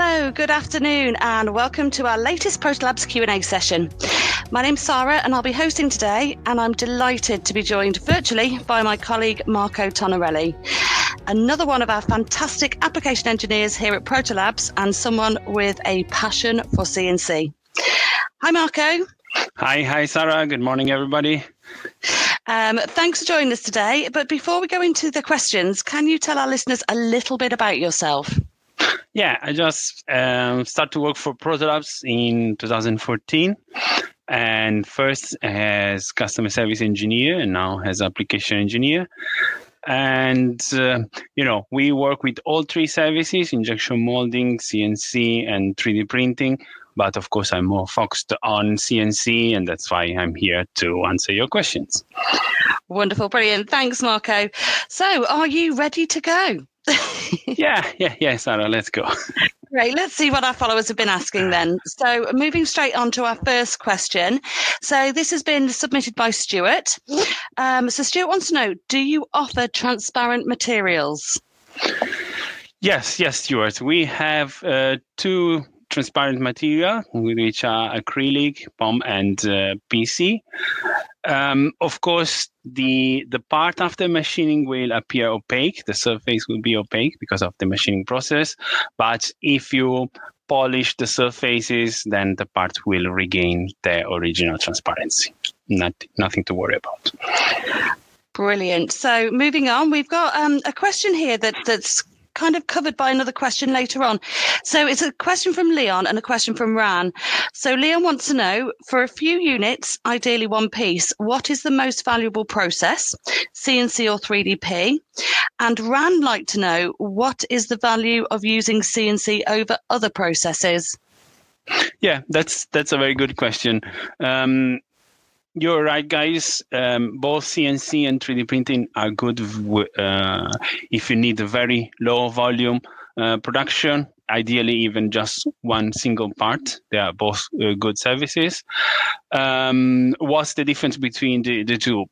Hello, good afternoon, and welcome to our latest Protolabs Q&A session. My name's Sarah, and I'll be hosting today, and I'm delighted to be joined virtually by my colleague Marco Tonarelli, another one of our fantastic application engineers here at Protolabs, and someone with a passion for CNC. Hi, Marco. Hi, hi, Sarah. Good morning, everybody. Um, thanks for joining us today. But before we go into the questions, can you tell our listeners a little bit about yourself? Yeah, I just um, started to work for Protolabs in 2014 and first as customer service engineer and now as application engineer. And uh, you know we work with all three services injection molding cnc and 3d printing. But of course i'm more focused on cnc and that's why i'm here to answer your questions. Wonderful. Brilliant. Thanks marco. So are you ready to go yeah, yeah, yeah, Sarah, let's go. Great. Let's see what our followers have been asking then. So, moving straight on to our first question. So, this has been submitted by Stuart. Um, so, Stuart wants to know Do you offer transparent materials? Yes, yes, Stuart. We have uh, two transparent material, which are acrylic, POM, and uh, PC. Um, of course, the the part after machining will appear opaque. The surface will be opaque because of the machining process. But if you polish the surfaces, then the part will regain their original transparency. Not, nothing to worry about. Brilliant. So moving on, we've got um, a question here that that's kind of covered by another question later on. So it's a question from Leon and a question from Ran. So Leon wants to know for a few units, ideally one piece, what is the most valuable process, CNC or 3DP? And Ran like to know what is the value of using CNC over other processes? Yeah, that's that's a very good question. Um, you're right, guys. Um, both CNC and 3D printing are good uh, if you need a very low volume uh, production. Ideally, even just one single part. They are both uh, good services. Um, what's the difference between the, the two?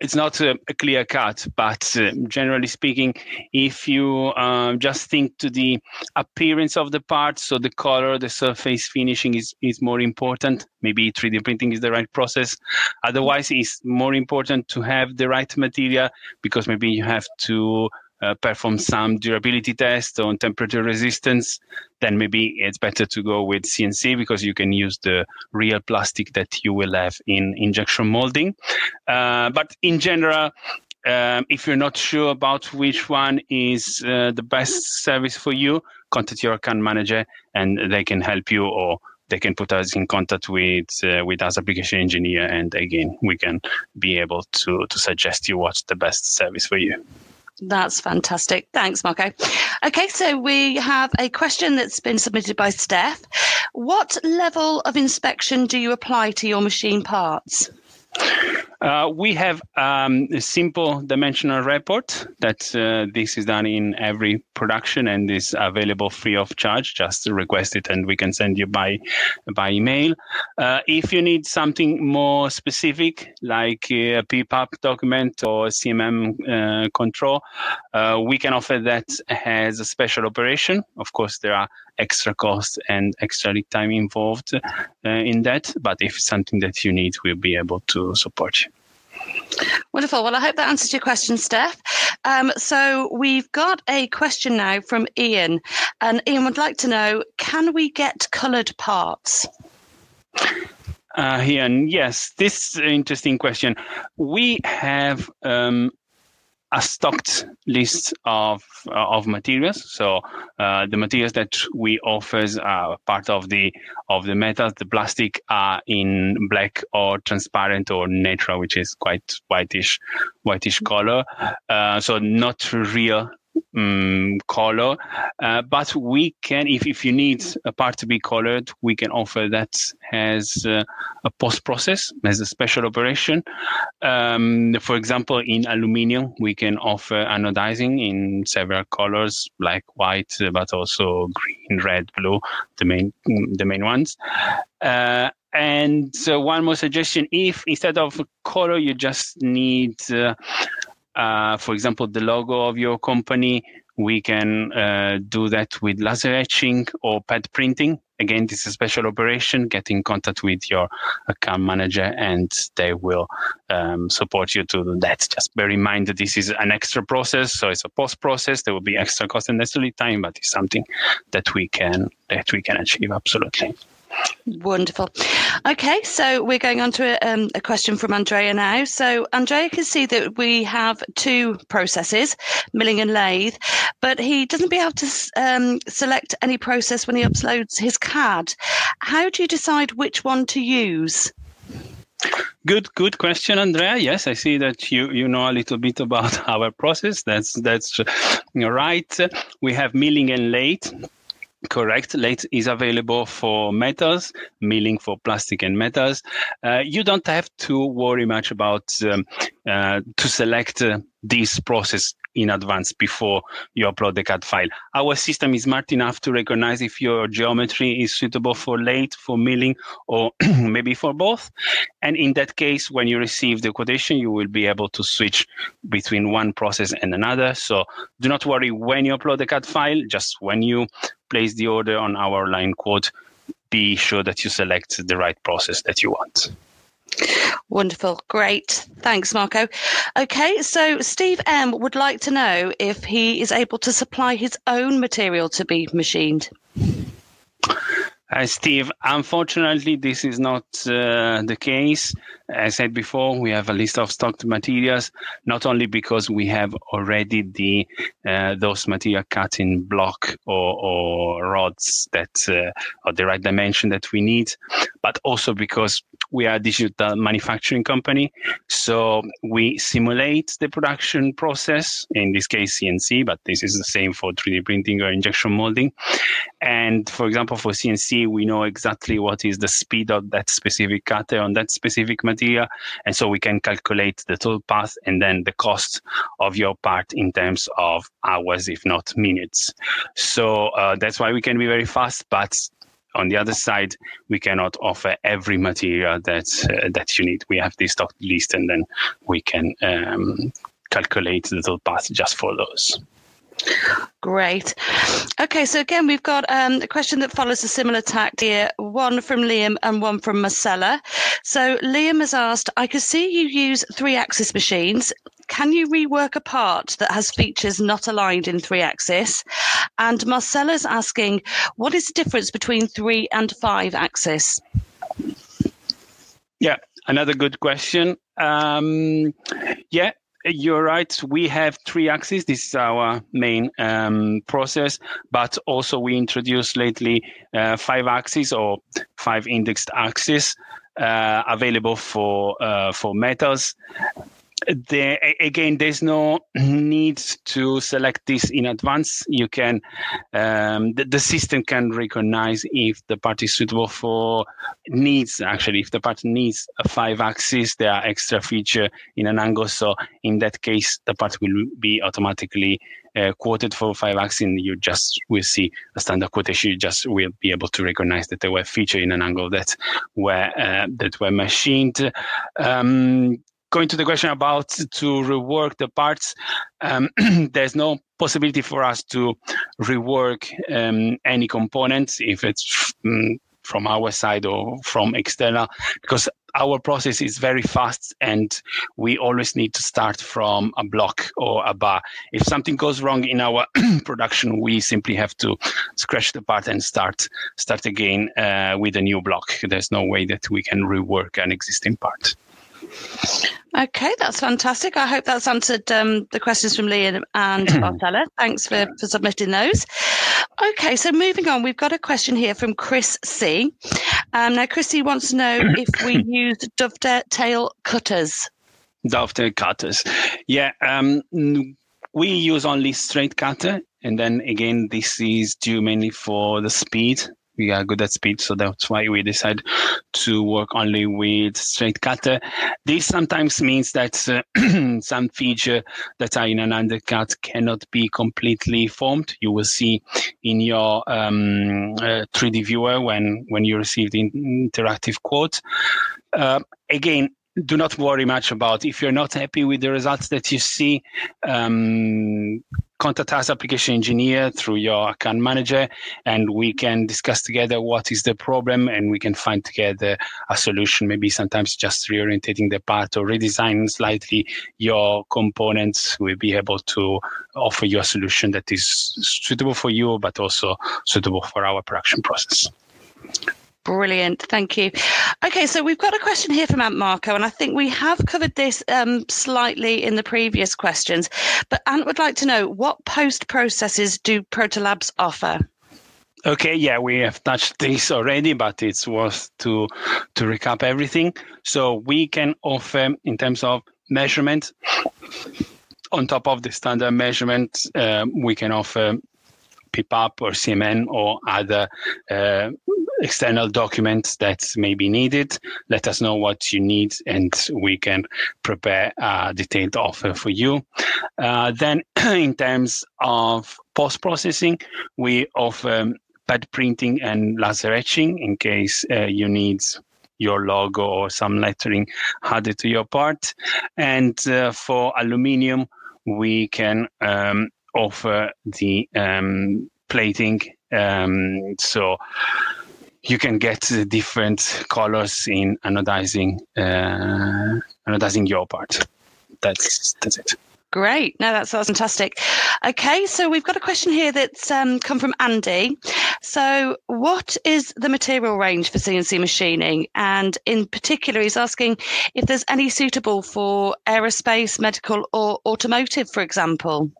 It's not a, clear cut, but uh, generally speaking, if you um, just think to the appearance of the part, so the color, the surface finishing is, is more important. Maybe 3D printing is the right process. Otherwise, it's more important to have the right material because maybe you have to uh, perform some durability test on temperature resistance, then maybe it's better to go with CNC because you can use the real plastic that you will have in injection molding. Uh, but in general, um, if you're not sure about which one is uh, the best service for you, contact your account manager and they can help you or they can put us in contact with uh, with us application engineer and again we can be able to to suggest you what's the best service for you that's fantastic. Thanks, Marco. Okay, so we have a question that's been submitted by Steph. What level of inspection do you apply to your machine parts? Uh, we have um, a simple dimensional report that uh, this is done in every production and is available free of charge. Just request it and we can send you by by email. Uh, if you need something more specific, like a PPAP document or CMM uh, control, uh, we can offer that as a special operation. Of course, there are extra cost and extra lead time involved uh, in that. But if it's something that you need, we'll be able to support you. Wonderful. Well, I hope that answers your question, Steph. Um, so we've got a question now from Ian, and Ian would like to know: Can we get coloured parts? Uh, Ian, yes, this is an interesting question. We have um, a stocked list of uh, of materials. So uh, the materials that we offer are part of the of the metals. The plastic are in black or transparent or natural, which is quite whitish whitish color. Uh, so not real um, color. Uh, but we can, if, if you need a part to be colored, we can offer that as uh, a post process, as a special operation. Um, for example, in aluminium, we can offer anodizing in several colors, like white, but also green, red, blue, the main the main ones. Uh, and so one more suggestion: if instead of color, you just need uh, for example, the logo of your company, we can uh, do that with laser etching or pad printing. Again, this is a special operation. Get in contact with your account manager and they will um, support you to do that. Just bear in mind that this is an extra process, so it's a post process. There will be extra cost and necessarily time, but it's something that we can that we can achieve absolutely. Wonderful. Okay, so we're going on to a, um, a, question from Andrea now. So Andrea can see that we have two processes, milling and lathe, but he doesn't be able to um, select any process when he uploads his CAD. How do you decide which one to use? Good, good question, Andrea. Yes, I see that you you know a little bit about our process. That's that's right. We have milling and lathe Correct. Lathe is available for metals, milling for plastic and metals. Uh, you don't have to worry much about um, uh, to select uh, this process in advance before you upload the CAD file. Our system is smart enough to recognize if your geometry is suitable for lathe, for milling, or maybe for both. And in that case, when you receive the quotation, you will be able to switch between one process and another. So do not worry when you upload the CAD file, just when you place the order on our line quote, be sure that you select the right process that you want. Wonderful. Great. Thanks, Marco. Okay, so Steve M would like to know if he is able to supply his own material to be machined. Uh, Steve, unfortunately, this is not uh, the case. As I said before, we have a list of stocked materials, not only because we have already the uh, those material cut in block or, or rods that uh, are the right dimension that we need, but also because we are a digital manufacturing company. So we simulate the production process, in this case CNC, but this is the same for 3D printing or injection molding. And for example, for CNC, we know exactly what is the speed of that specific cutter on that specific material. And so we can calculate the total path and then the cost of your part in terms of hours, if not minutes. So uh, that's why we can be very fast, but on the other side, we cannot offer every material that uh, that you need. We have this stock list, and then we can um, calculate the total path just for those. Great. Okay, so again, we've got um, a question that follows a similar tact here, one from Liam and one from Marcella. So Liam has asked, I could see you use three axis machines can you rework a part that has features not aligned in three axis? And Marcella's asking, what is the difference between three and five axis? Yeah, another good question. Um, yeah, you're right. We have three axes. This is our main um, process, but also we introduced lately uh, five axes or five indexed axes uh, available for uh, for metals there again there's no need to select this in advance. You can um, the, the, system can recognize if the part is suitable for needs actually. If the part needs a five axis there are extra feature in an angle. So in that case the part will be automatically uh, quoted for five axis you just will see a standard quotation. You just will be able to recognize that there were feature in an angle that were uh, that were machined. Um, going to the question about to rework the parts, um, there's no possibility for us to rework um, any components if it's um, from our side or from external, because our process is very fast and we always need to start from a block or a bar. If something goes wrong in our production, we simply have to scratch the part and start start again uh, with a new block. There's no way that we can rework an existing part. Okay, that's fantastic. I hope that's answered um, the questions from Liam and Marcella. Thanks for, for submitting those. Okay, so moving on, we've got a question here from Chris C. Um, now, Chris C wants to know if we use dovetail cutters. Dovetail cutters. Yeah, um, we use only straight cutter. And then again, this is due mainly for the speed we are good at speed, so that's why we decide to work only with straight cutter. This sometimes means that uh, some feature that are in an undercut cannot be completely formed. You will see in your um, uh, 3D viewer when when you receive the interactive quote. Uh, again, do not worry much about. If you're not happy with the results that you see um, contact us application engineer through your account manager and we can discuss together what is the problem and we can find together a solution. Maybe sometimes just reorientating the part or redesigning slightly your components we'll be able to offer you a solution that is suitable for you but also suitable for our production process Brilliant. Thank you. Okay, so we've got a question here from Ant Marco, and I think we have covered this um, slightly in the previous questions. But Ant would like to know what post processes do Protolabs offer? Okay, yeah, we have touched this already, but it's worth to to recap everything. So we can offer in terms of measurement on top of the standard measurement, uh, we can offer PPAP or CMM or other uh, external documents that may be needed. Let us know what you need, and we can prepare a detailed offer for you. Uh, then, in terms of post processing, we offer pad printing and laser etching in case uh, you need your logo or some lettering added to your part. And uh, for aluminium, we can um, offer the um, plating. Um, so you can get different colors in anodizing uh, anodizing your part. That's that's it. Great. No, that's, that's fantastic. Okay, so we've got a question here that's um, come from Andy. So, what is the material range for CNC machining? And in particular, he's asking if there's any suitable for aerospace, medical, or automotive, for example.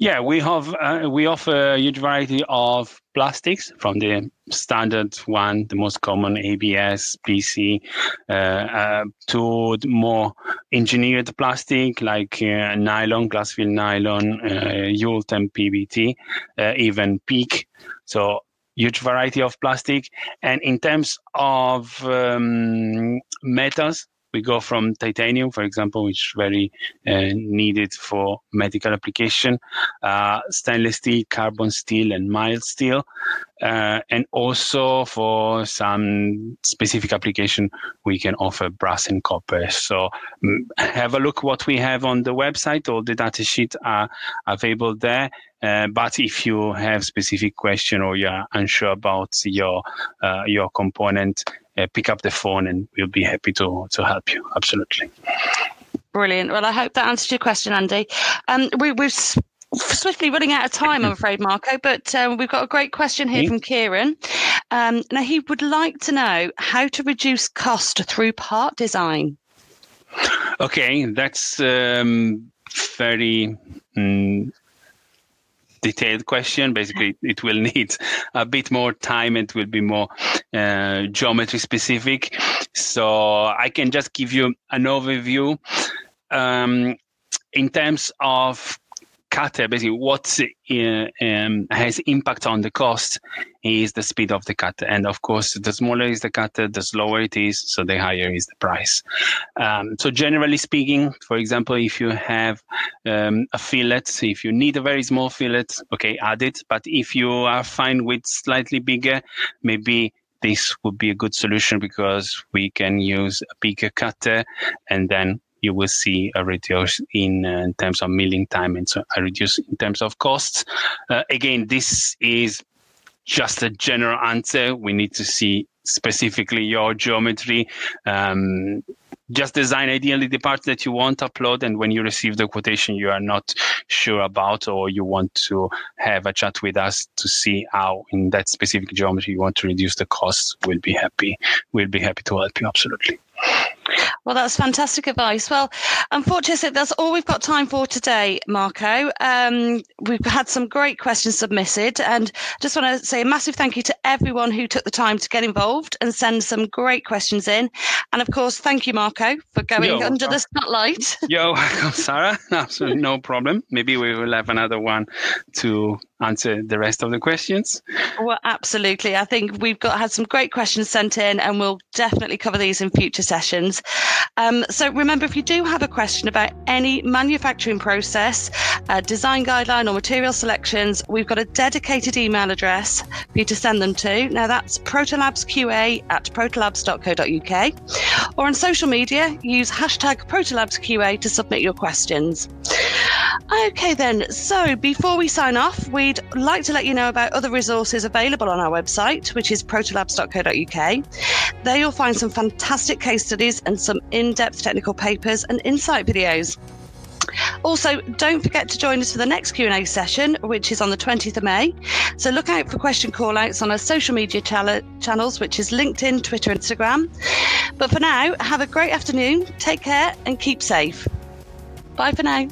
Yeah, we have uh, we offer a huge variety of plastics from the standard one, the most common ABS, PC, uh, uh, to more engineered plastic like uh, nylon, glass filled nylon, uh, PBT, uh, even PEEK. So huge variety of plastic. And in terms of um, metals, we go from titanium, for example, which is very uh, needed for medical application, uh, stainless steel, carbon steel, and mild steel. Uh, and also for some specific application, we can offer brass and copper. So um, have a look what we have on the website. All the data sheets are available there. Uh, but if you have specific question or you're unsure about your uh, your component, uh, pick up the phone and we'll be happy to to help you. Absolutely. Brilliant. Well, I hope that answered your question, Andy. Um, we, we've swiftly running out of time, I'm afraid, Marco, but um, we've got a great question here from Kieran. Um, now, he would like to know how to reduce cost through part design. Okay, that's um, very um, detailed question. Basically, it will need a bit more time It will be more uh, geometry specific. So I can just give you an overview. Um, in terms of cutter, basically what uh, um, has impact on the cost is the speed of the cutter. And of course, the smaller is the cutter, the slower it is, so the higher is the price. Um, so generally speaking, for example, if you have um, a fillet, if you need a very small fillet, okay, add it. But if you are fine with slightly bigger, maybe this would be a good solution because we can use a bigger cutter and then you will see a reduce in, uh, in terms of milling time and so a reduce in terms of costs. Uh, again, this is just a general answer. We need to see specifically your geometry. Um, just design ideally the parts that you want to upload and when you receive the quotation you are not sure about or you want to have a chat with us to see how in that specific geometry you want to reduce the costs we'll be happy we'll be happy to help you absolutely well, that's fantastic advice. Well, unfortunately, that's all we've got time for today, Marco. Um, we've had some great questions submitted, and just want to say a massive thank you to everyone who took the time to get involved and send some great questions in. And of course, thank you, Marco, for going Yo, under the spotlight. Welcome, Sarah. Absolutely no problem. Maybe we will have another one to answer the rest of the questions. Well, absolutely. I think we've got had some great questions sent in, and we'll definitely cover these in future sessions. Um, so remember, if you do have a question about any manufacturing process, uh, design guideline, or material selections, we've got a dedicated email address for you to send them to. Now that's protolabsqa at protolabs.co.uk. Or on social media, use hashtag protolabsqa to submit your questions. Okay, then. So before we sign off, we'd like to let you know about other resources available on our website, which is protolabs.co.uk. There you'll find some fantastic case studies and some in depth technical papers and insight videos. Also, don't forget to join us for the next Q&A session, which is on the 20th of May. So look out for question call-outs on our social media channels, which is LinkedIn, Twitter, Instagram. But for now, have a great afternoon, take care and keep safe. Bye for now.